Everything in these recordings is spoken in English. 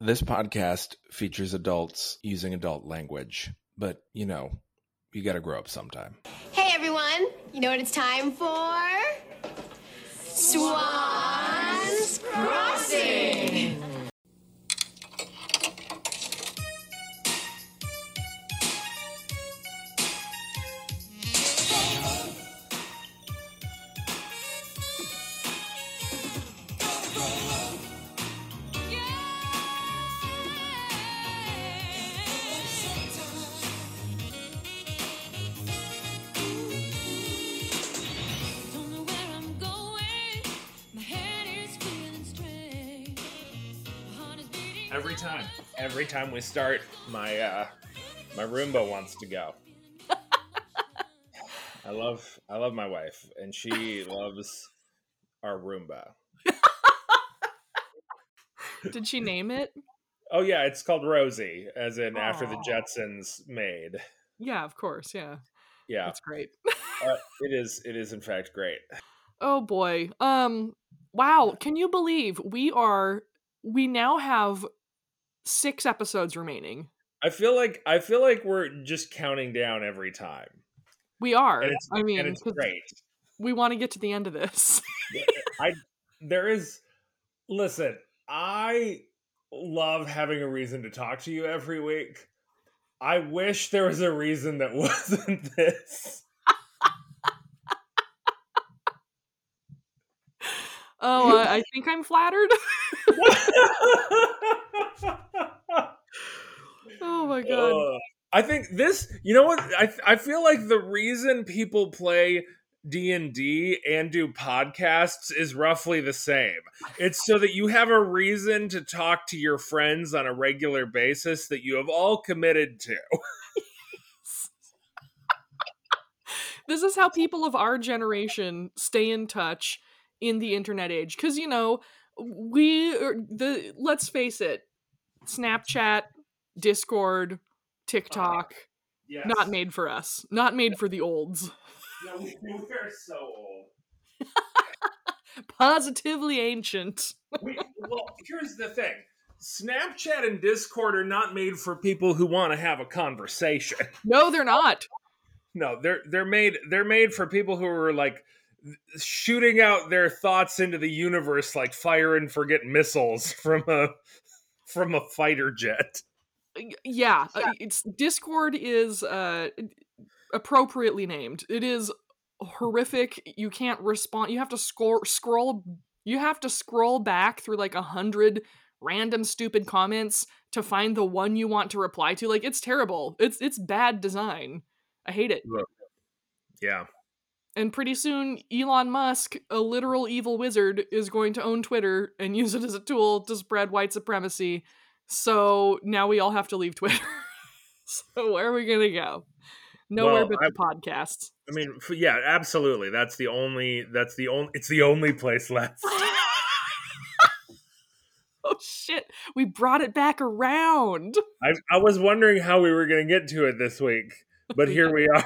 This podcast features adults using adult language, but you know, you gotta grow up sometime. Hey everyone, you know what it's time for? Swans Crossing! Every time, every time we start, my uh, my Roomba wants to go. I love I love my wife, and she loves our Roomba. Did she name it? Oh yeah, it's called Rosie, as in after the Jetsons maid. Yeah, of course. Yeah, Yeah, it's great. uh, it is. It is in fact great. oh boy. Um. Wow. Can you believe we are? We now have six episodes remaining. I feel like I feel like we're just counting down every time, We are. I mean, and it's great. we want to get to the end of this. I there is listen, I love having a reason to talk to you every week. I wish there was a reason that wasn't this. oh, I, I think I'm flattered. oh my god. Ugh. I think this, you know what? I I feel like the reason people play D&D and do podcasts is roughly the same. It's so that you have a reason to talk to your friends on a regular basis that you have all committed to. this is how people of our generation stay in touch in the internet age because you know we are the let's face it snapchat discord uh, tiktok Yes. not made for us not made for the olds No, we, we're so old. positively ancient We, well, here's the thing. Snapchat and Discord are not made for people who want to have a conversation. no they're not No, they're they're made they're made for people who are like shooting out their thoughts into the universe like fire and forget missiles from a from a fighter jet. Yeah uh, it's discord is uh appropriately named. It is horrific you can't respond you have to scroll scroll you have to scroll back through like a hundred random stupid comments to find the one you want to reply to like it's terrible. It's it's bad design. I hate it. Yeah. and pretty soon elon musk a literal evil wizard is going to own twitter and use it as a tool to spread white supremacy so now we all have to leave twitter so where are we gonna go nowhere Well, but I- the podcasts I mean, f- yeah, absolutely. That's the only that's the only it's the only place left. oh shit we brought it back around I I was wondering how we were going to get to it this week, but here we are.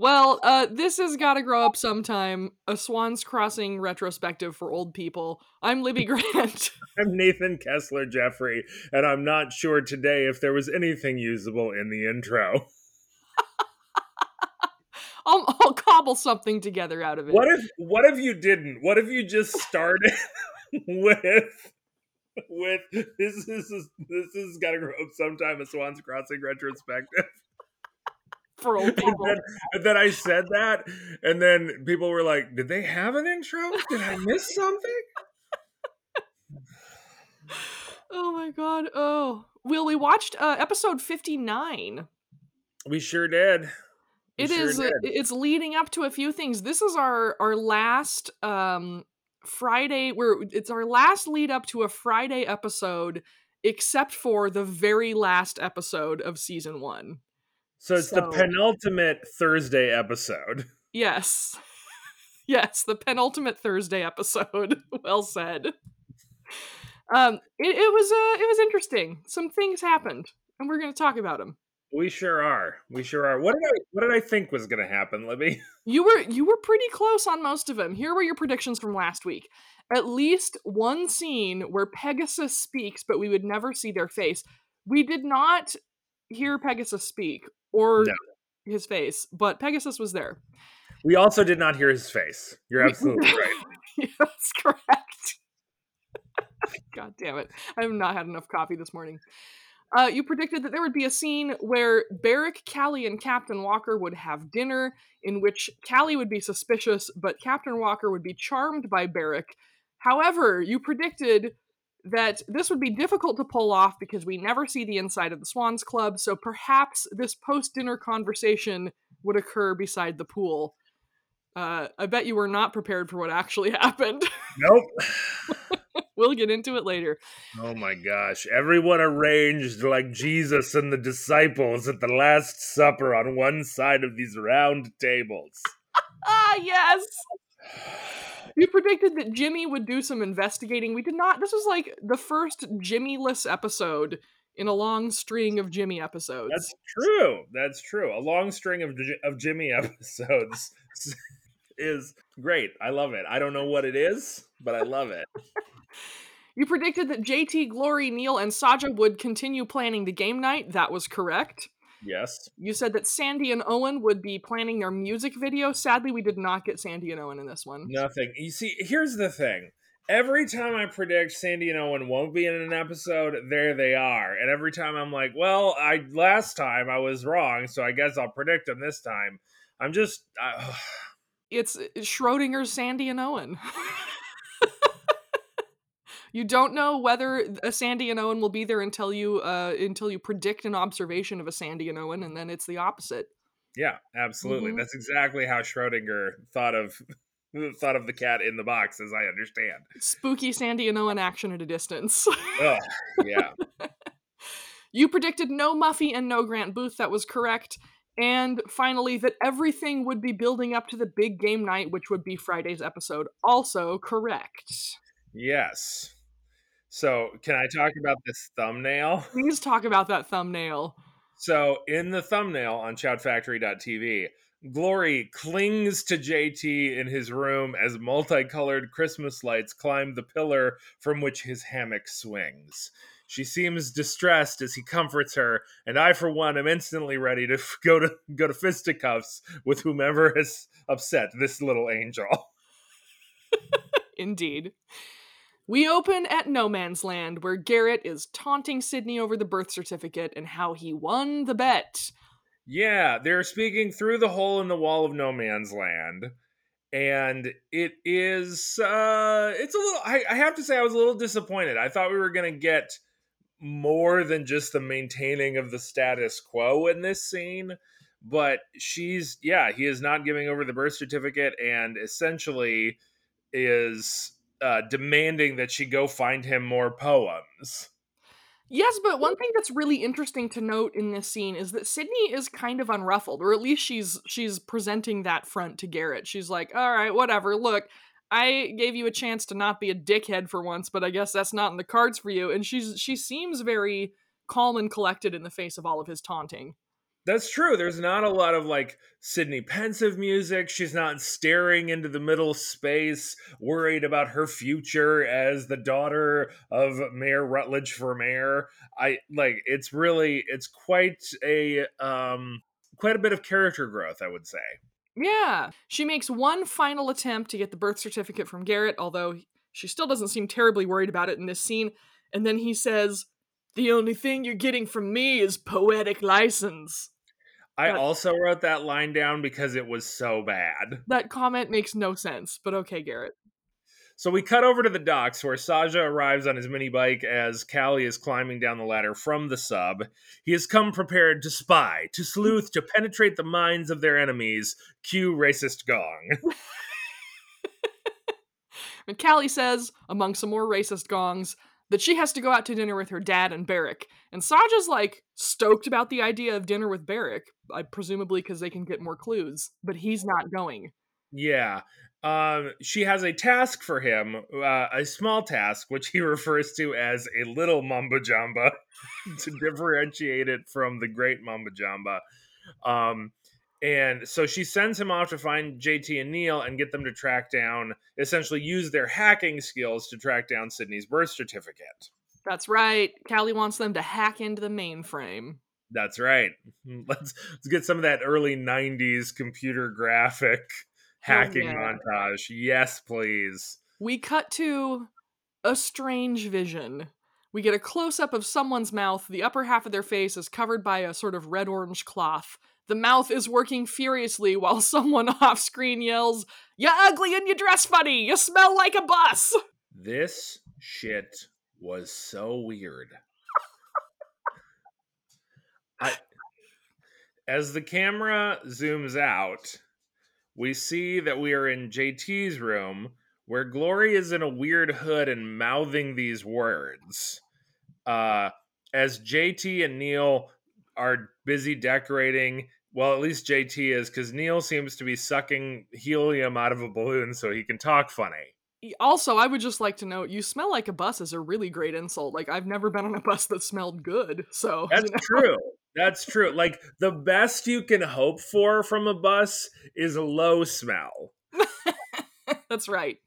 Well uh this has got to grow up sometime a swans crossing retrospective for old people i'm libby grant I'm Nathan Kessler Jeffrey, and I'm not sure today if there was anything usable in the intro. I'll, I'll cobble something together out of it What if what if you didn't? What if you just started with with this is this is gotta grow up sometime a Swans Crossing retrospective. For old And then, and then I said that, and then people were like, "Did they have an intro? Did I miss something?" oh my god oh well we watched uh episode 59 We sure did. We It sure is. uh, did. It's leading up to a few things. This is our our last um Friday. Where it's our last lead up to a Friday episode, except for the very last episode of season one. So it's the penultimate Thursday episode. Yes, yes, the penultimate Thursday episode. well said. Um, it, it was uh, it was interesting. Some things happened, and we're going to talk about them. We sure are. We sure are. What did I what did I think was gonna happen, Libby? You were you were pretty close on most of them. Here were your predictions from last week. At least one scene where Pegasus speaks, but we would never see their face. We did not hear Pegasus speak or No. his face, but Pegasus was there. We also did not hear his face. You're absolutely right. That's correct. God damn it. I have not had enough coffee this morning. Uh, you predicted that there would be a scene where Barrick, Callie, and Captain Walker would have dinner, in which Callie would be suspicious, but Captain Walker would be charmed by Barrick. However, you predicted that this would be difficult to pull off because we never see the inside of the Swans Club, so perhaps this post dinner conversation would occur beside the pool. Uh, I bet you were not prepared for what actually happened. Nope. we'll get into it later. Oh my gosh. Everyone arranged like Jesus and the disciples at the Last Supper on one side of these round tables. Ah, yes! You predicted that Jimmy would do some investigating. We did not. This was like the first Jimmy-less episode in a long string of Jimmy episodes. That's true. That's true. A long string of of Jimmy episodes is great. I love it. I don't know what it is, but I love it. You predicted that JT, Glory, Neil, and Saja would continue planning the game night. That was correct. Yes. You said that Sandy and Owen would be planning their music video. Sadly, we did not get Sandy and Owen in this one. Nothing. You see, here's the thing. Every time I predict Sandy and Owen won't be in an episode, there they are. And every time I'm like, well, I last time I was wrong, so I guess I'll predict them this time. I'm just It's it's Schrodinger's Sandy and Owen. you don't know whether a Sandy and Owen will be there until you uh, until you predict an observation of a Sandy and Owen, and then it's the opposite. yeah, absolutely. Mhm. That's exactly how Schrodinger thought of thought of the cat in the box, as I understand. Spooky Sandy and Owen action at a distance. Yeah. you predicted no Muffy and no Grant Booth. That was correct. And finally, that everything would be building up to the big game night, which would be Friday's episode. Also correct. Yes. So, can I talk about this thumbnail? Please talk about that thumbnail. So, in the thumbnail on shoutfactory.tv, Glory clings to JT in his room as multicolored Christmas lights climb the pillar from which his hammock swings. She seems distressed as he comforts her, and I, for one, am instantly ready to f- go to go to fisticuffs with whomever has upset this little angel. Indeed. We open at No Man's Land, where Garrett is taunting Sydney over the birth certificate and how he won the bet. Yeah, they're speaking through the hole in the wall of no man's land. And it is uh it's a little I, I have to say I was a little disappointed. I thought we were gonna get more than just the maintaining of the status quo in this scene. But she's yeah, he is not giving over the birth certificate and essentially is uh demanding that she go find him more poems. Yes, but one thing that's really interesting to note in this scene is that Sydney is kind of unruffled, or at least she's she's presenting that front to Garrett. She's like, "All right, whatever. Look, I gave you a chance to not be a dickhead for once, but I guess that's not in the cards for you." And she's she seems very calm and collected in the face of all of his taunting. That's true. There's not a lot of like Sydney pensive music. She's not staring into the middle space, worried about her future as the daughter of Mayor Rutledge for mayor. I like it's really it's quite a um quite a bit of character growth, I would say. Yeah. She makes one final attempt to get the birth certificate from Garrett, although she still doesn't seem terribly worried about it in this scene. And then he says, The only thing you're getting from me is poetic license. I But- also wrote that line down because it was so bad. That comment makes no sense, but okay, Garrett. So we cut over to the docks where Saja arrives on his mini bike as Callie is climbing down the ladder from the sub. He has come prepared to spy, to sleuth, to penetrate the minds of their enemies. Cue racist gong. And Callie says, among some more racist gongs, that she has to go out to dinner with her dad and Barrick. And Saja's like stoked about the idea of dinner with Barrick, uh, presumably because they can get more clues, but he's not going. yeah. um, she has a task for him, uh, a small task, which he refers to as a little Mamba Jamba to differentiate it from the great Mamba Jamba. Um, and so she sends him off to find JT and Neil and get them to track down, essentially use their hacking skills to track down Sydney's birth certificate. That's right. Callie wants them to hack into the mainframe. That's right. Let's let's get some of that early '90s computer graphic hacking yeah. montage. Yes, please. We cut to a strange vision. We get a close up of someone's mouth. The upper half of their face is covered by a sort of red orange cloth. The mouth is working furiously while someone off screen yells, You ugly and you dress funny! You smell like a bus! This shit was so weird. I, as the camera zooms out, we see that we are in JT's room where Glory is in a weird hood and mouthing these words. Uh, as JT and Neil are busy decorating, well, at least JT is, because Neil seems to be sucking helium out of a balloon so he can talk funny. Also, I would just like to note you smell like a bus is a really great insult. Like, I've never been on a bus that smelled good. So, you That's know. true. That's true. Like the best you can hope for from a bus is a low smell. That's right.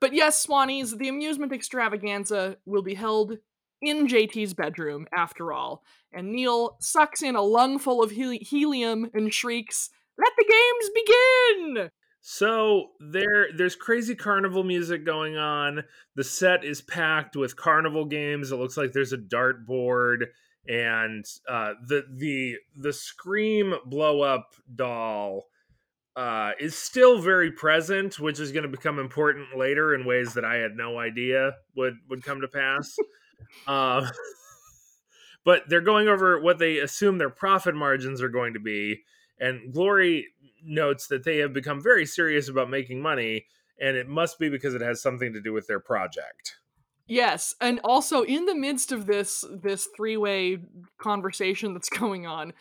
But yes, Swannies, the amusement extravaganza will be held in JT's bedroom, after all. And Neil sucks in a lungful of heli- helium and shrieks, Let the games begin! So there there's crazy carnival music going on. The set is packed with carnival games. It looks like there's a dartboard and uh the the the scream blow up doll uh is still very present, which is going to become important later in ways that I had no idea would would come to pass. um but they're going over what they assume their profit margins are going to be and Glory notes that they have become very serious about making money, and it must be because it has something to do with their project. Yes, and also in the midst of this this three-way conversation that's going on,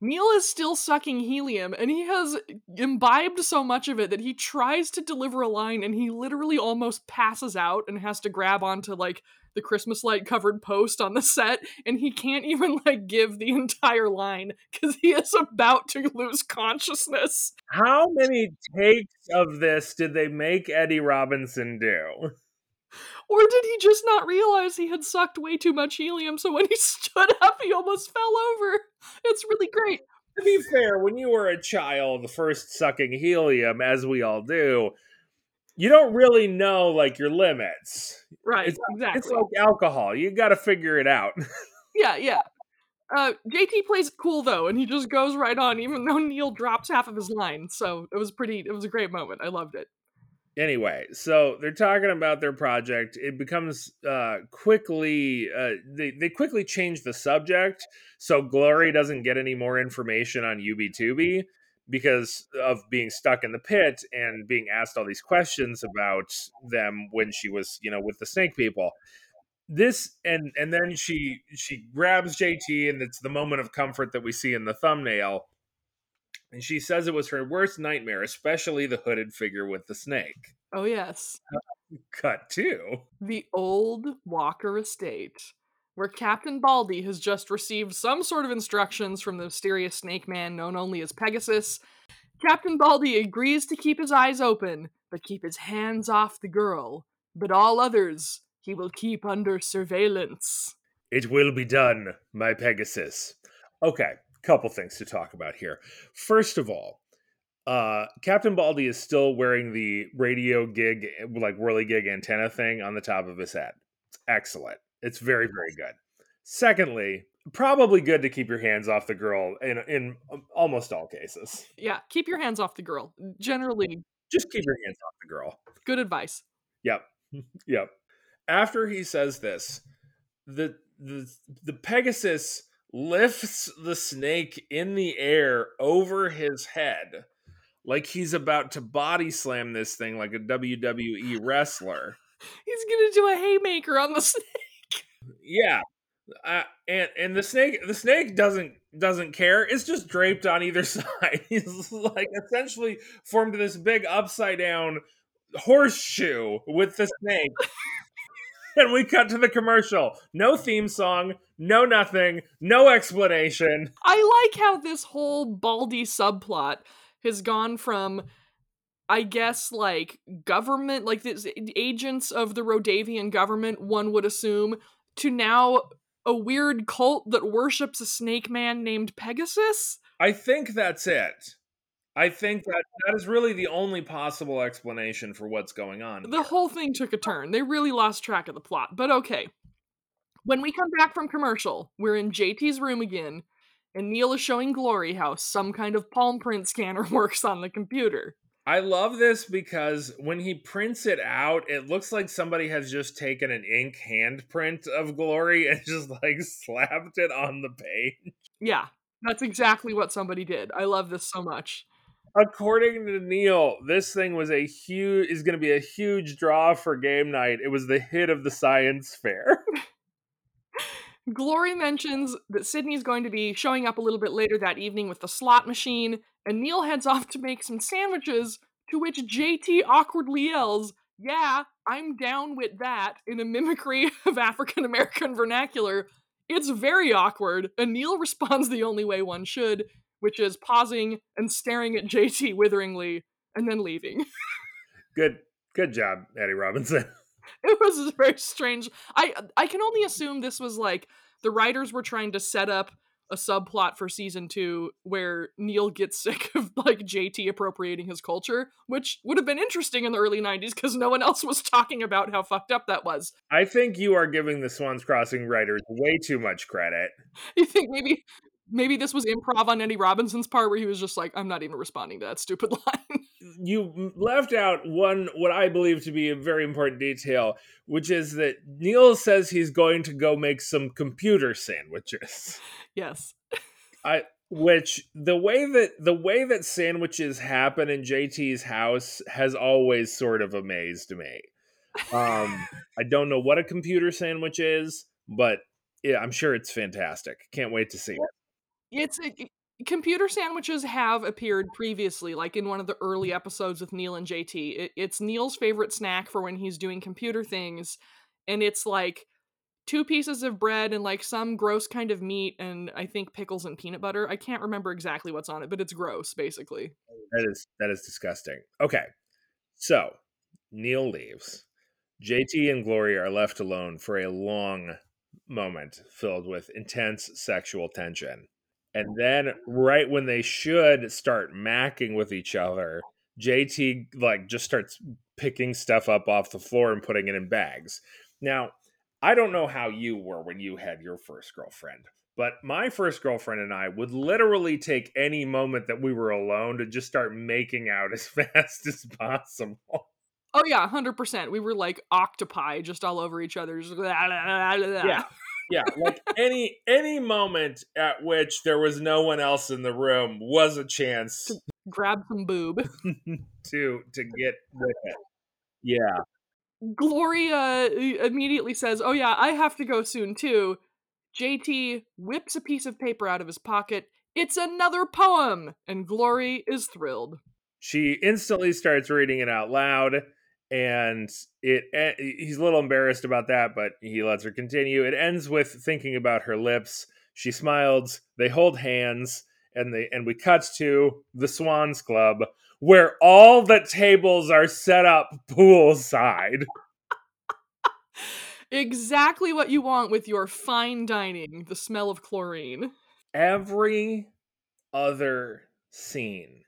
Neil is still sucking helium and he has imbibed so much of it that he tries to deliver a line and he literally almost passes out and has to grab onto like the Christmas light covered post on the set and he can't even like give the entire line cuz he is about to lose consciousness. How many takes of this did they make Eddie Robinson do? Or did he just not realize he had sucked way too much helium so when he stood up he almost fell over? It's really great. To be fair, when you were a child, the first sucking helium, as we all do, you don't really know like your limits. Right, It's- exactly. It's like alcohol. You got to figure it out. Yeah, yeah. Uh, JT plays cool though, and he just goes right on, even though Neil drops half of his line. So it was pretty. It was a great moment. I loved it. anyway so they're talking about their project it becomes uh quickly uh they, they quickly change the subject so glory doesn't get any more information on ub2b because of being stuck in the pit and being asked all these questions about them when she was you know with the snake people. This and and then she she grabs jt and it's the moment of comfort that we see in the thumbnail. And she says it was her worst nightmare especially the hooded figure with the snake. Oh yes, cut to. the old Walker estate, where Captain Baldy has just received some sort of instructions from the mysterious snake man known only as Pegasus. Captain Baldy agrees to keep his eyes open, but keep his hands off the girl. But all others he will keep under surveillance. It will be done, my Pegasus. Okay, couple things to talk about here. First of all, uh, Captain Baldy is still wearing the radio gig, like whirly gig antenna thing on the top of his head. It's excellent. It's very, very good. Secondly, probably good to keep your hands off the girl in in um, almost all cases. Yeah, keep your hands off the girl. Generally, Just keep your hands off the girl. good advice. Yep. Yep. After he says this, the the the Pegasus lifts the snake in the air over his head like he's about to body slam this thing like a WWE wrestler. He's gonna do a haymaker on the snake. Yeah. Uh, and and the snake the snake doesn't doesn't care. It's just draped on either side. He's like essentially formed this big upside down horseshoe with the snake. and we cut to the commercial. No theme song, no nothing, no explanation. I like how this whole Baldy subplot has gone from, I guess, like government, like this agents of the Rodavian government, one would assume, to now a weird cult that worships a snake man named Pegasus. I think that's it. I think that that is really the only possible explanation for what's going on. The whole thing took a turn. They really lost track of the plot, but okay. When we come back from commercial, we're in JT's room again, and Neil is showing Glory how some kind of palm print scanner works on the computer. I love this because when he prints it out, it looks like somebody has just taken an ink handprint of Glory and just like slapped it on the page. Yeah, that's exactly what somebody did. I love this so much. According to Neil, this thing was a huge is going to be a huge draw for game night. It was the hit of the science fair. Glory mentions that Sydney's going to be showing up a little bit later that evening with the slot machine, and Neil heads off to make some sandwiches, to which JT awkwardly yells, Yeah, I'm down with that, in a mimicry of African American vernacular. It's very awkward, and Neil responds the only way one should, which is pausing and staring at JT witheringly, and then leaving. good good job, Eddie Robinson. it was very strange. I I can only assume this was like the writers were trying to set up a subplot for season two where Neil gets sick of like JT appropriating his culture, which would have been interesting in the early 90s because no one else was talking about how fucked up that was. I think you are giving the Swans Crossing writers way too much credit. You think maybe maybe this was improv on Eddie Robinson's part where he was just like, I'm not even responding to that stupid line. You left out one what I believe to be a very important detail, which is that Neil says he's going to go make some computer sandwiches. yes. I which the way that the way that sandwiches happen in JT's house has always sort of amazed me. Um I don't know what a computer sandwich is, but yeah, I'm sure it's fantastic. Can't wait to see it. It's it, computer sandwiches have appeared previously, like in one of the early episodes with Neil and JT. It, it's Neil's favorite snack for when he's doing computer things, and it's like two pieces of bread and like some gross kind of meat and I think pickles and peanut butter. I can't remember exactly what's on it, but it's gross, basically. That is that is disgusting. Okay. So Neil leaves. JT and Glory are left alone for a long moment filled with intense sexual tension. And then right when they should start macking with each other, JT like just starts picking stuff up off the floor and putting it in bags. Now, I don't know how you were when you had your first girlfriend, but my first girlfriend and I would literally take any moment that we were alone to just start making out as fast as possible. Oh yeah, hundred percent. We were like octopi, just all over each other. Just Yeah. Yeah, like any any moment at which there was no one else in the room was a chance to grab some boob. to to get with it. Yeah. Gloria uh, immediately says, "Oh yeah, I have to go soon too." JT whips a piece of paper out of his pocket. It's another poem, and Glory is thrilled. She instantly starts reading it out loud and it eh, he's a little embarrassed about that but he lets her continue. It ends with thinking about her lips. She smiles. They hold hands and they and we cut to the swans club where all the tables are set up poolside. Exactly what you want with your fine dining the smell of chlorine. Every other scene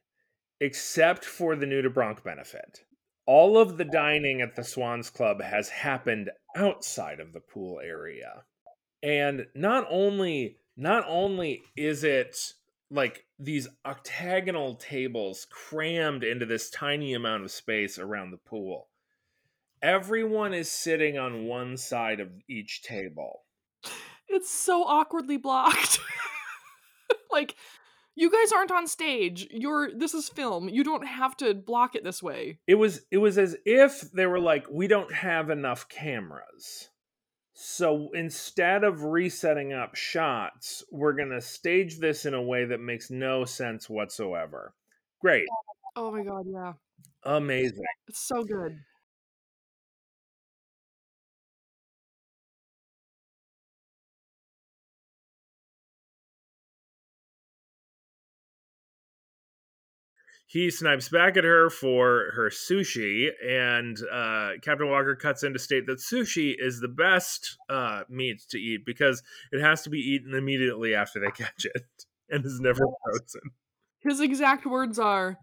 except for the nudibranch benefit all of the dining at the Swans Club has happened outside of the pool area. And not only not only is it like these octagonal tables crammed into this tiny amount of space around the pool. Everyone is sitting on one side of each table. It's so awkwardly blocked. like you guys aren't on stage. You're this is film. You don't have to block it this way. It was it was as if they were like we don't have enough cameras. So instead of resetting up shots, we're going to stage this in a way that makes no sense whatsoever. Great. Oh my god, yeah. Amazing. It's so good. He snipes back at her for her sushi, and uh, Captain Walker cuts in to state that sushi is the best uh, meat to eat because it has to be eaten immediately after they catch it and is never frozen. His exact words are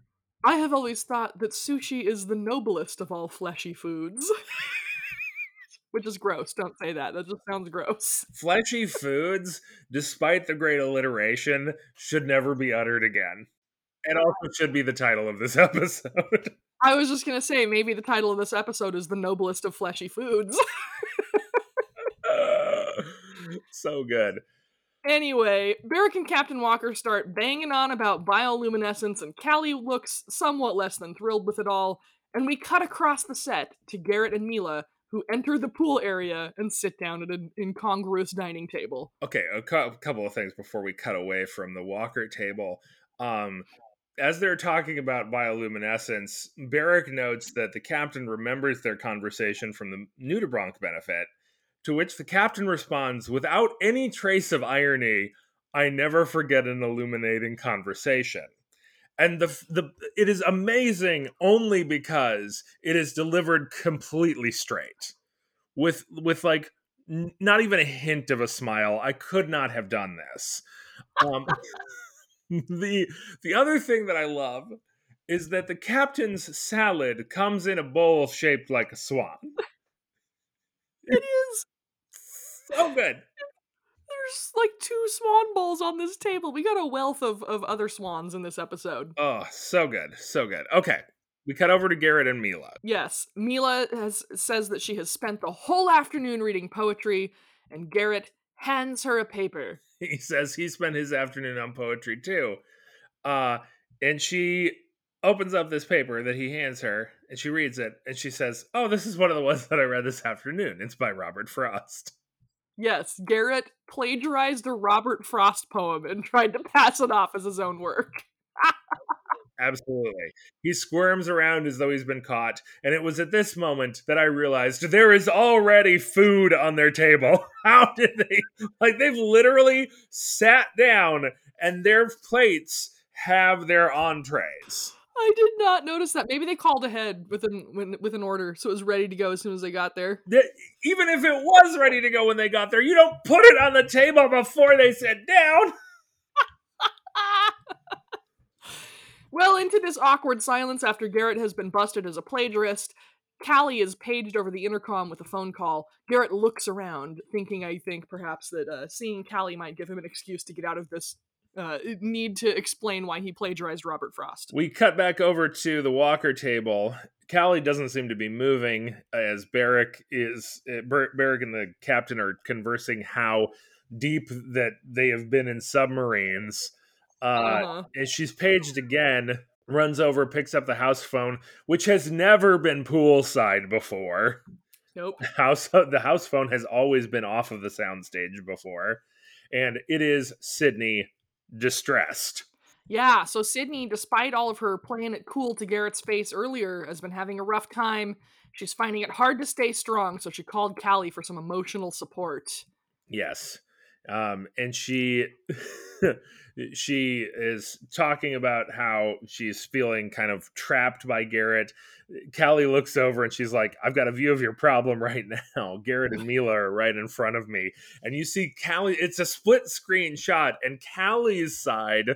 I have always thought that sushi is the noblest of all fleshy foods. Which is gross. Don't say that. That just sounds gross. Fleshy foods, despite the great alliteration, should never be uttered again. It also should be the title of this episode. I was just gonna say maybe the title of this episode is the noblest of fleshy foods. so good. anyway, Barrick and Captain Walker start banging on about bioluminescence, and Callie looks somewhat less than thrilled with it all. And we cut across the set to Garrett and Mila, who enter the pool area and sit down at an incongruous dining table. Okay, a cou- couple of things before we cut away from the Walker table. Um, as they're talking about bioluminescence, Barrick notes that the captain remembers their conversation from the Nudibranch benefit, to which the captain responds without any trace of irony, I never forget an illuminating conversation. And the the it is amazing only because it is delivered completely straight. With with like n- not even a hint of a smile. I could not have done this. Um the the other thing that I love is that the captain's salad comes in a bowl shaped like a swan. It is. So good. There's like two swan bowls on this table. We got a wealth of, of other swans in this episode. Oh, so good. So good. Okay. We cut over to Garrett and Mila. Yes, Mila has says that she has spent the whole afternoon reading poetry, and Garrett hands her a paper. He says he spent his afternoon on poetry too. Uh, and she opens up this paper that he hands her and she reads it and she says, Oh, this is one of the ones that I read this afternoon. It's by Robert Frost. Yes, Garrett plagiarized a Robert Frost poem and tried to pass it off as his own work. Absolutely. He squirms around as though he's been caught. And it was at this moment that I realized there is already food on their table. How did they? Like, they've literally sat down and their plates have their entrees. I did not notice that. Maybe they called ahead with an when, with an order, so it was ready to go as soon as they got there. Even if it was ready to go when they got there, you don't put it on the table before they sit down. well, into this awkward silence after Garrett has been busted as a plagiarist, Callie is paged over the intercom with a phone call. Garrett looks around, thinking, I think, perhaps that uh, seeing Callie might give him an excuse to get out of this uh, need to explain why he plagiarized Robert Frost. We cut back over to the Walker table. Callie doesn't seem to be moving as Barrick is. Uh, Bar- Barrick and the captain are conversing how deep that they have been in submarines. Uh, Uh-huh. and she's paged again, runs over, picks up the house phone, which has never been poolside before. Nope. House the house phone has always been off of the soundstage before, and it is Sydney distressed. Yeah, so Sydney, despite all of her playing it cool to Garrett's face earlier, has been having a rough time. She's finding it hard to stay strong, so she called Callie for some emotional support. Yes. Um, and she she is talking about how she's feeling kind of trapped by Garrett. Callie looks over and she's like, I've got a view of your problem right now. Garrett and Mila are right in front of me. And you see Callie, it's a split screen shot, and Callie's side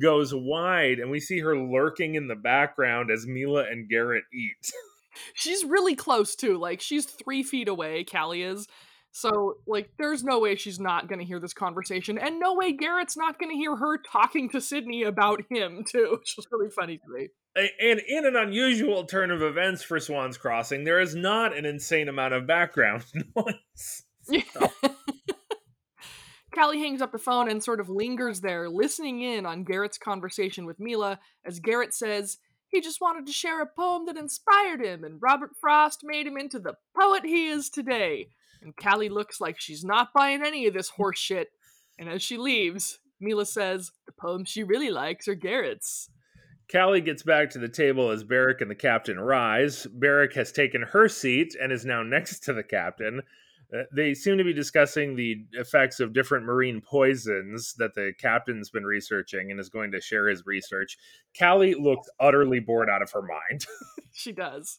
goes wide, and we see her lurking in the background as Mila and Garrett eat. She's really close too, like she's three feet away, Callie is. So, like, there's no way she's not gonna hear this conversation, and no way Garrett's not gonna hear her talking to Sydney about him, too. Which is really funny to me. And in an unusual turn of events for Swan's Crossing, there is not an insane amount of background noise. Callie hangs up the phone and sort of lingers there, listening in on Garrett's conversation with Mila, as Garrett says he just wanted to share a poem that inspired him, and Robert Frost made him into the poet he is today. And Callie looks like she's not buying any of this horse shit. And as she leaves, Mila says the poems she really likes are Garrett's. Callie gets back to the table as Barrick and the captain rise. Barrick has taken her seat and is now next to the captain. Uh, They seem to be discussing the effects of different marine poisons that the captain's been researching and is going to share his research. Callie looks utterly bored out of her mind. She does.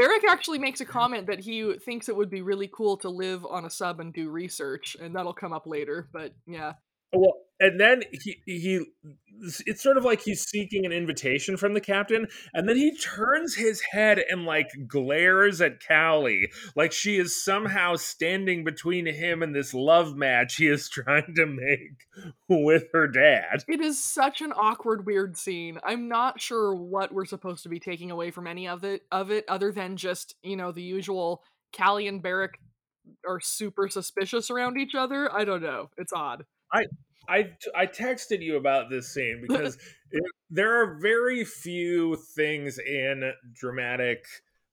Barrick actually makes a comment that he thinks it would be really cool to live on a sub and do research, and that'll come up later. But yeah, Well, and then he he it's sort of like he's seeking an invitation from the captain, and then he turns his head and like glares at Callie, like she is somehow standing between him and this love match he is trying to make with her dad. it is such an awkward, weird scene. I'm not sure what we're supposed to be taking away from any of it, of it, other than just you know the usual. Callie and Barrick are super suspicious around each other. I don't know. It's odd. I I I texted you about this scene because it, there are very few things in dramatic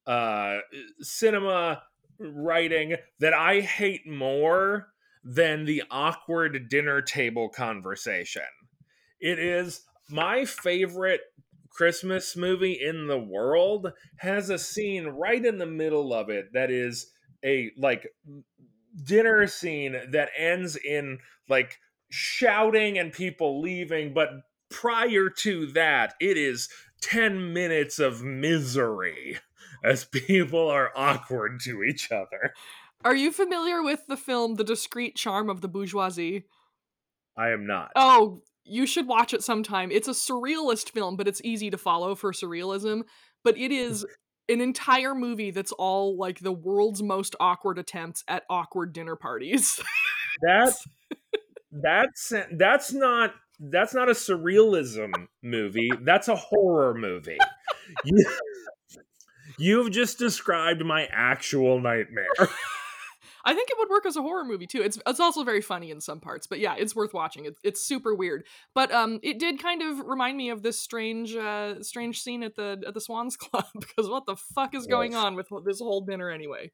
uh cinema writing that I hate more than the awkward dinner table conversation. It is my favorite Christmas movie in the world has a scene right in the middle of it that is a like dinner scene that ends in like shouting and people leaving but prior to that it is 10 minutes of misery as people are awkward to each other Are you familiar with the film The Discreet Charm of the Bourgeoisie? i am not Oh, you should watch it sometime. It's a surrealist film, but it's easy to follow for surrealism. But it hmm. is an entire movie that's all like the world's most awkward attempts at awkward dinner parties. that that's that's not that's not a surrealism movie that's a horror movie you, you've just described my actual nightmare I think it would work as a horror movie too. It's it's also very funny in some parts, but yeah, it's worth watching. It's it's super weird, but um, it did kind of remind me of this strange uh strange scene at the at the Swans Club because what the fuck is going on with this whole dinner anyway?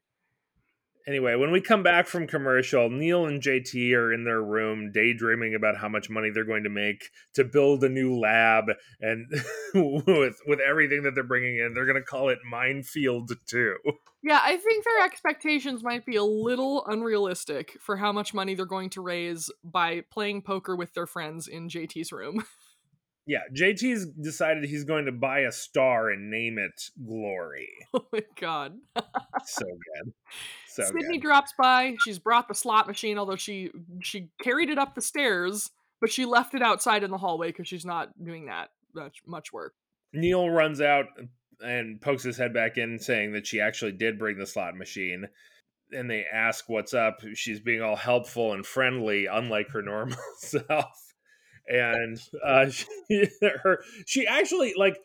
Anyway, when we come back from commercial, Neil and JT are in their room daydreaming about how much money they're going to make to build a new lab, and with with everything that they're bringing in, they're going to call it Minefield Two. Yeah, I think their expectations might be a little unrealistic for how much money they're going to raise by playing poker with their friends in JT's room. Yeah, JT's decided he's going to buy a star and name it Glory. oh my god. So good, so Sydney good. drops by. She's brought the slot machine, although she she carried it up the stairs, but she left it outside in the hallway because she's not doing that much much work. Neil runs out and pokes his head back in, saying that she actually did bring the slot machine. And they ask what's up. She's being all helpful and friendly, unlike her normal self. And uh, she, her, she actually like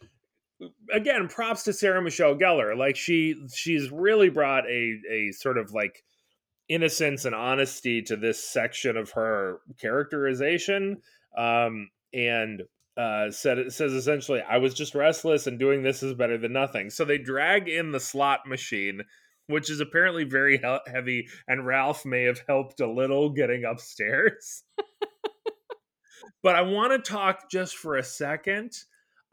again props to Sarah Michelle Gellar. Like she she's really brought a a sort of like innocence and honesty to this section of her characterization. Um, and uh, said it says essentially, I was just restless and doing this is better than nothing. So they drag in the slot machine, which is apparently very he- heavy, and Ralph may have helped a little getting upstairs. but I want to talk just for a second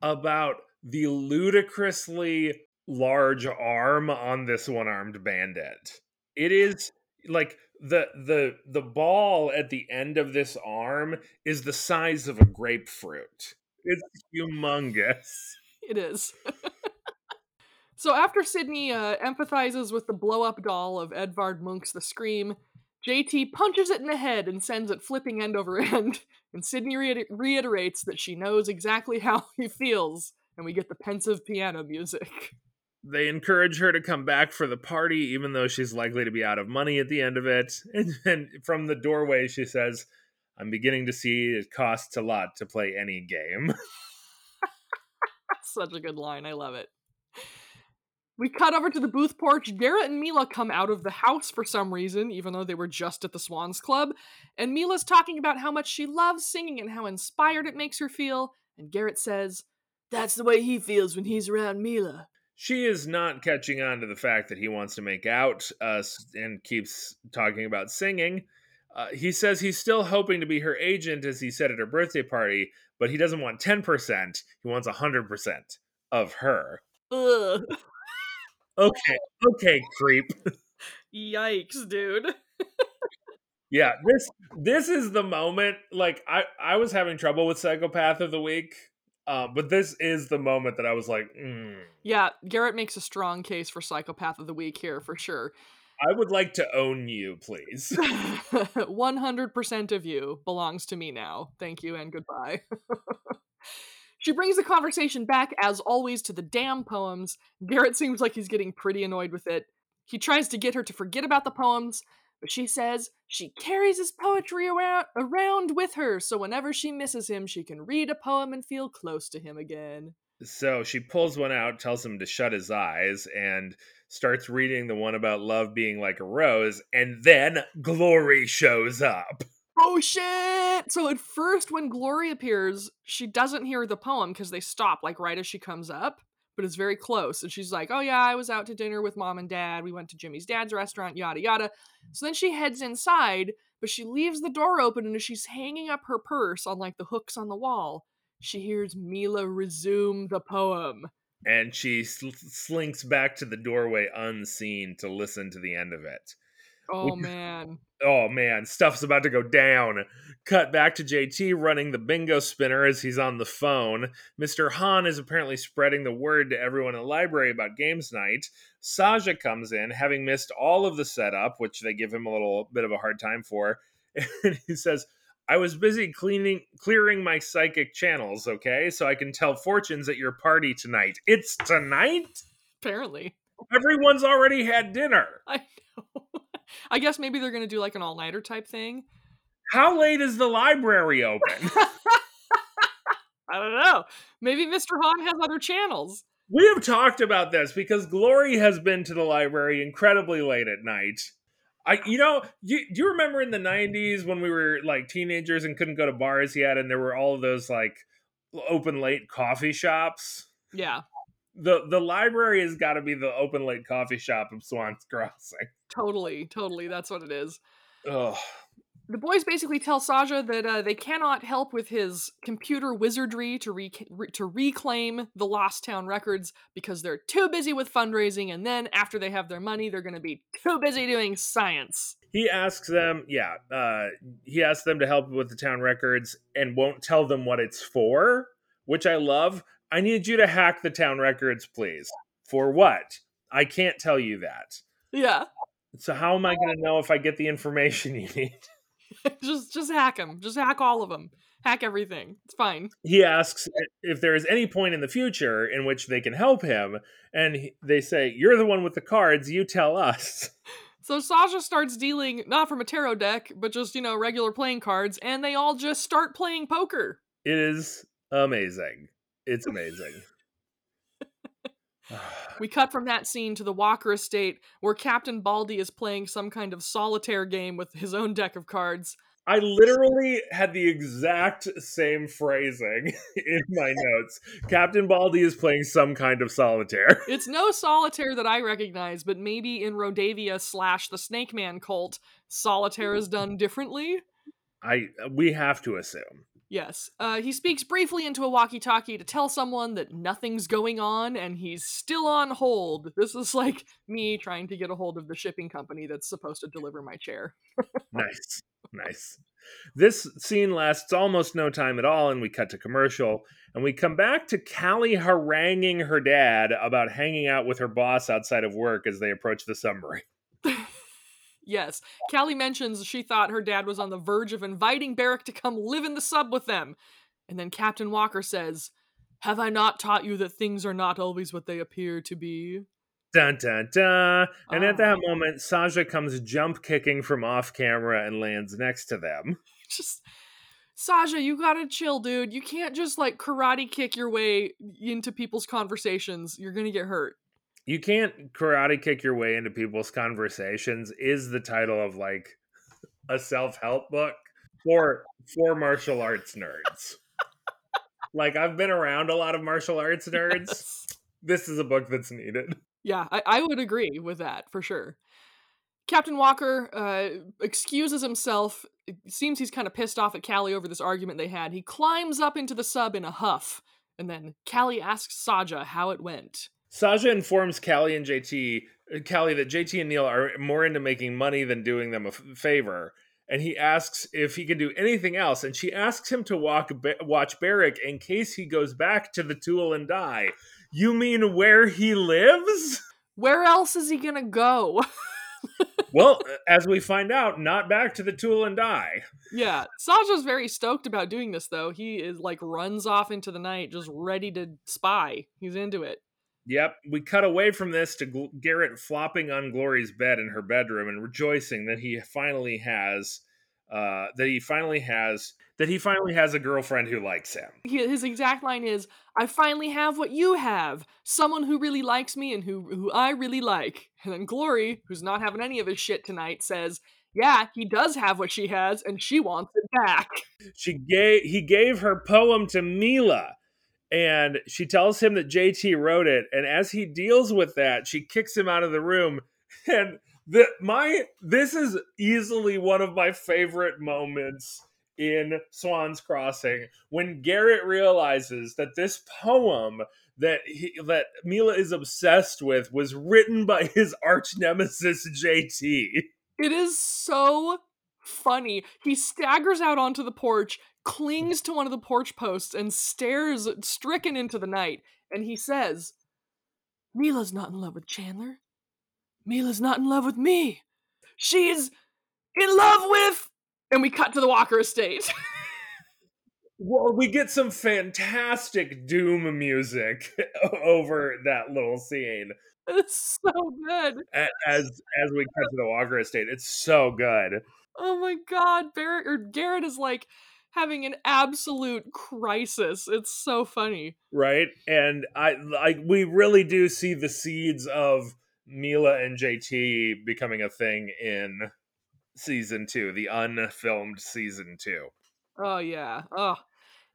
about the ludicrously large arm on this one-armed bandit. It is like the the the ball at the end of this arm is the size of a grapefruit. It's humongous. It is. so after Sydney uh, empathizes with the blow up doll of Edvard Munch's The Scream, JT punches it in the head and sends it flipping end over end. And Sydney reiter- reiterates that she knows exactly how he feels, and we get the pensive piano music. They encourage her to come back for the party, even though she's likely to be out of money at the end of it. And then from the doorway, she says, I'm beginning to see it costs a lot to play any game. Such a good line. I love it. We cut over to the booth porch. Garrett and Mila come out of the house for some reason, even though they were just at the Swans Club. And Mila's talking about how much she loves singing and how inspired it makes her feel. And Garrett says, That's the way he feels when he's around Mila. She is not catching on to the fact that he wants to make out uh, and keeps talking about singing. Uh, he says he's still hoping to be her agent, as he said at her birthday party, but he doesn't want 10%. He wants 100% of her. Ugh. Okay, okay, creep. Yikes, dude. Yeah, this this is the moment. Like I I was having trouble with psychopath of the week, uh, but this is the moment that I was like, mm, Yeah, Garrett makes a strong case for psychopath of the week here for sure. I would like to own you, please. 100% of you belongs to me now. Thank you and goodbye. she brings the conversation back, as always, to the damn poems. Garrett seems like he's getting pretty annoyed with it. He tries to get her to forget about the poems, but she says she carries his poetry around, around with her, so whenever she misses him, she can read a poem and feel close to him again. so she pulls one out, tells him to shut his eyes, and starts reading the one about love being like a rose, and then Glory shows up. Oh shit! So at first, when Glory appears, she doesn't hear the poem because they stop like right as she comes up, but it's very close. And she's like, "Oh yeah, I was out to dinner with mom and dad. We went to Jimmy's dad's restaurant, yada yada." So then she heads inside, but she leaves the door open, and as she's hanging up her purse on like the hooks on the wall, she hears Mila resume the poem. And she sl- slinks back to the doorway unseen to listen to the end of it. Oh man. oh man, stuff's about to go down. Cut back to JT running the bingo spinner as he's on the phone. Mr. Han is apparently spreading the word to everyone in the library about games night. Saja comes in, having missed all of the setup, which they give him a little bit of a hard time for. And he says, I was busy cleaning clearing my psychic channels, okay? So I can tell fortunes at your party tonight. It's tonight? Apparently. Everyone's already had dinner. I. I guess maybe they're gonna do like an all nighter type thing. How late is the library open? I don't know. Maybe Mr. Han has other channels. We have talked about this because Glory has been to the library incredibly late at night. I, you know, you, do you remember in the '90s when we were like teenagers and couldn't go to bars yet, and there were all of those like open late coffee shops? Yeah, The the library has got to be the open late coffee shop of Swan's Crossing. Totally, totally. That's what it is. Ugh. The boys basically tell Saja that uh, they cannot help with his computer wizardry to re- re- to reclaim the Lost Town records because they're too busy with fundraising, and then after they have their money, they're going to be too busy doing science. He asks them, yeah, uh, he asks them to help with the town records and won't tell them what it's for, which I love. I need you to hack the town records, please. For what? I can't tell you that. Yeah, So how am I uh, going to know if I get the information you need? just just hack them. Just hack all of them. Hack everything. It's fine. He asks if there is any point in the future in which they can help him, and he, they say, "You're the one with the cards. You tell us." So Saja starts dealing not from a tarot deck, but just, you know, regular playing cards, and they all just start playing poker. It is amazing. It's amazing. We cut from that scene to the Walker estate, where Captain Baldy is playing some kind of solitaire game with his own deck of cards. I literally had the exact same phrasing in my notes. Captain Baldy is playing some kind of solitaire. It's no solitaire that I recognize, but maybe in Rodavia slash the Snake Man cult, solitaire is done differently. I we have to assume. Yes. Uh, he speaks briefly into a walkie talkie to tell someone that nothing's going on and he's still on hold. This is like me trying to get a hold of the shipping company that's supposed to deliver my chair. Nice. Nice. This scene lasts almost no time at all, and we cut to commercial. And we come back to Callie haranguing her dad about hanging out with her boss outside of work as they approach the submarine. Yes. Callie mentions she thought her dad was on the verge of inviting Barrick to come live in the sub with them. And then Captain Walker says, Have I not taught you that things are not always what they appear to be? Dun dun dun. And at that Oh. moment, Saja comes jump kicking from off camera and lands next to them. Just Saja, you gotta chill, dude. You can't just like karate kick your way into people's conversations. You're gonna get hurt. You can't karate kick your way into people's conversations is the title of like a self-help book for for martial arts nerds. like I've been around a lot of martial arts nerds. this is a book that's needed. Yeah, I, I would agree with that for sure. Captain Walker uh, excuses himself. It seems he's kind of pissed off at Callie over this argument they had. He climbs up into the sub in a huff, and then Callie asks Saja how it went. Saja informs Callie and JT, uh, Callie that JT and Neil are more into making money than doing them a f- favor. And he asks if he can do anything else. And she asks him to walk, watch Barrick in case he goes back to the Tool and Die. You mean where he lives? Where else is he gonna go? well, as we find out, not back to the Tool and Die. yeah, Saja's very stoked about doing this though. He is like runs off into the night, just ready to spy. He's into it. Yep, we cut away from this to Garrett flopping on Glory's bed in her bedroom and rejoicing that he finally has, uh, that he finally has, that he finally has a girlfriend who likes him. He, his exact line is, "I finally have what you have: someone who really likes me and who who I really like." And then Glory, who's not having any of his shit tonight, says, "Yeah, he does have what she has, and she wants it back." She gave he gave her poem to Mila, and she tells him that JT wrote it. And as he deals with that, she kicks him out of the room. And the my this is easily one of my favorite moments in Swan's Crossing when Garrett realizes that this poem that he that Mila is obsessed with was written by his arch nemesis JT. It is so funny. He staggers out onto the porch, hmm. clings to one of the porch posts, and stares stricken into the night. And he says, Mila's not in love with Chandler. Mila's not in love with me. She's in love with. And we cut to the Walker estate. Well, we get some fantastic Doom music over that little scene it's so good. as as we cut to the Walker estate. It's so good. Oh my god, Barrett or Garrett is like having an absolute crisis. It's so funny. right? And I like we really do see the seeds of Mila and JT becoming a thing in season two, the unfilmed season two. Oh yeah. Oh.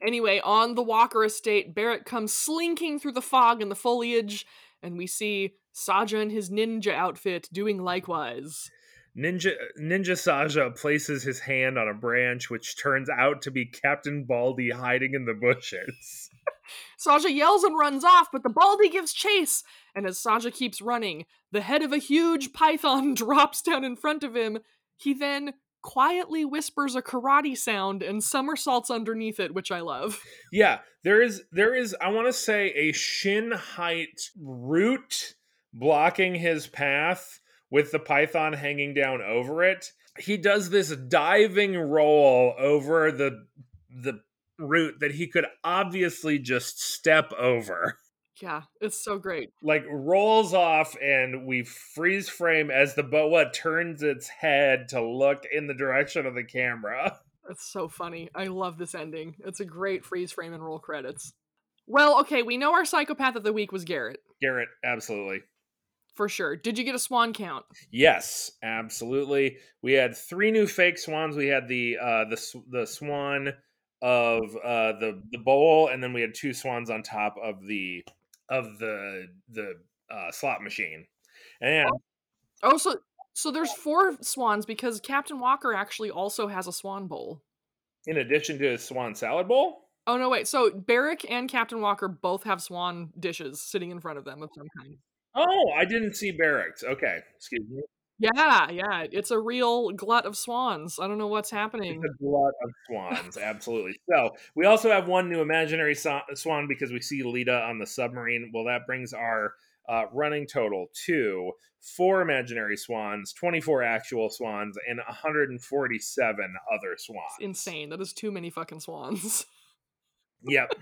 Anyway, on the Walker estate, Barrett comes slinking through the fog and the foliage, and we see Saja in his ninja outfit doing likewise. Ninja Ninja Saja places his hand on a branch, which turns out to be Captain Baldy hiding in the bushes. Saja yells and runs off, but the Baldy gives chase, and as Saja keeps running, the head of a huge python drops down in front of him. He then quietly whispers a karate sound and somersaults underneath it, which I love. Yeah, there is there is I want to say a shin height root blocking his path with the python hanging down over it. He does this diving roll over the the root that he could obviously just step over. Yeah, it's so great. Like rolls off and we freeze frame as the boa turns its head to look in the direction of the camera. It's so funny. I love this ending. It's a great freeze frame and roll credits. Well, okay, we know our psychopath of the week was Garrett, Garrett, absolutely. For sure. Did you get a swan count? Yes, absolutely. We had three new fake swans. We had the uh, the the swan of uh, the the bowl, and then we had two swans on top of the of the the uh, slot machine. And Oh, so so there's four swans because Captain Walker actually also has a swan bowl. in addition to his swan salad bowl, Oh no, wait. So Barrick and Captain Walker both have swan dishes sitting in front of them of some kind. Oh, I didn't see Barrick's. Okay, excuse me. Yeah, yeah. It's a real glut of swans. I don't know what's happening. It's a glut of swans, absolutely. So we also have one new imaginary swan because we see Lita on the submarine. Well, that brings our uh, running total to four imaginary swans, 24 actual swans, and 147 other swans. It's insane. That is too many fucking swans. Yep.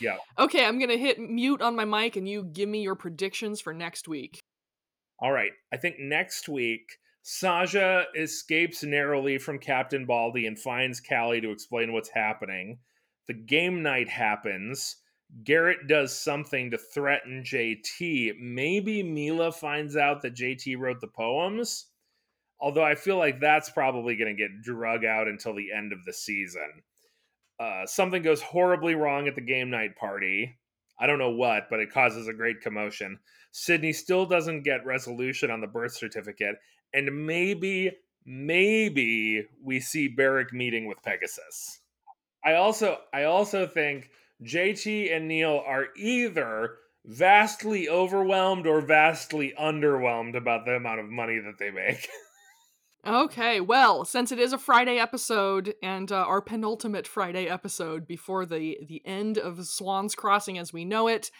Yep. Okay, I'm gonna hit mute on my mic and you give me your predictions for next week. All right. I think next week, Saja escapes narrowly from Captain Baldy and finds Callie to explain what's happening. The game night happens. Garrett does something to threaten JT. Maybe Mila finds out that JT wrote the poems. Although I feel like that's probably going to get drug out until the end of the season. Uh, something goes horribly wrong at the game night party. I don't know what, but it causes a great commotion. Sydney still doesn't get resolution on the birth certificate, and maybe, maybe we see Barrick meeting with Pegasus. I also, I also think JT and Neil are either vastly overwhelmed or vastly underwhelmed about the amount of money that they make. Okay, well, since it is a Friday episode and uh, our penultimate Friday episode before the the end of Swan's Crossing as we know it,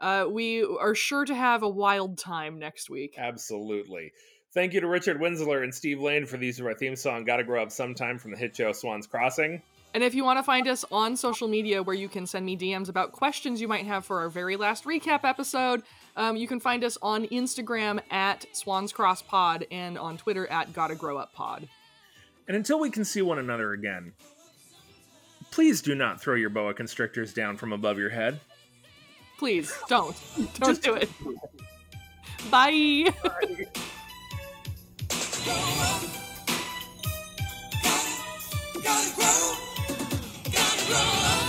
uh, we are sure to have a wild time next week. Absolutely. Thank you to Richard Winsler and Steve Lane for the use of our theme song "Gotta Grow Up Sometime" from the hit show Swan's Crossing. And if you want to find us on social media where you can send me DMs about questions you might have for our very last recap episode, um, you can find us on Instagram at Swans Cross Pod and on Twitter at Gotta Grow Up Pod. And until we can see one another again, please do not throw your boa constrictors down from above your head. Please don't. Don't do it. Bye. Gotta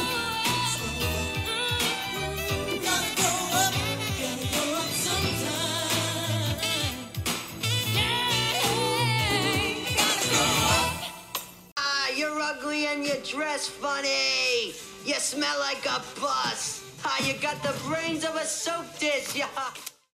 you dress funny. You smell like a bus. Ah, you got the brains of a soap dish. Yeah.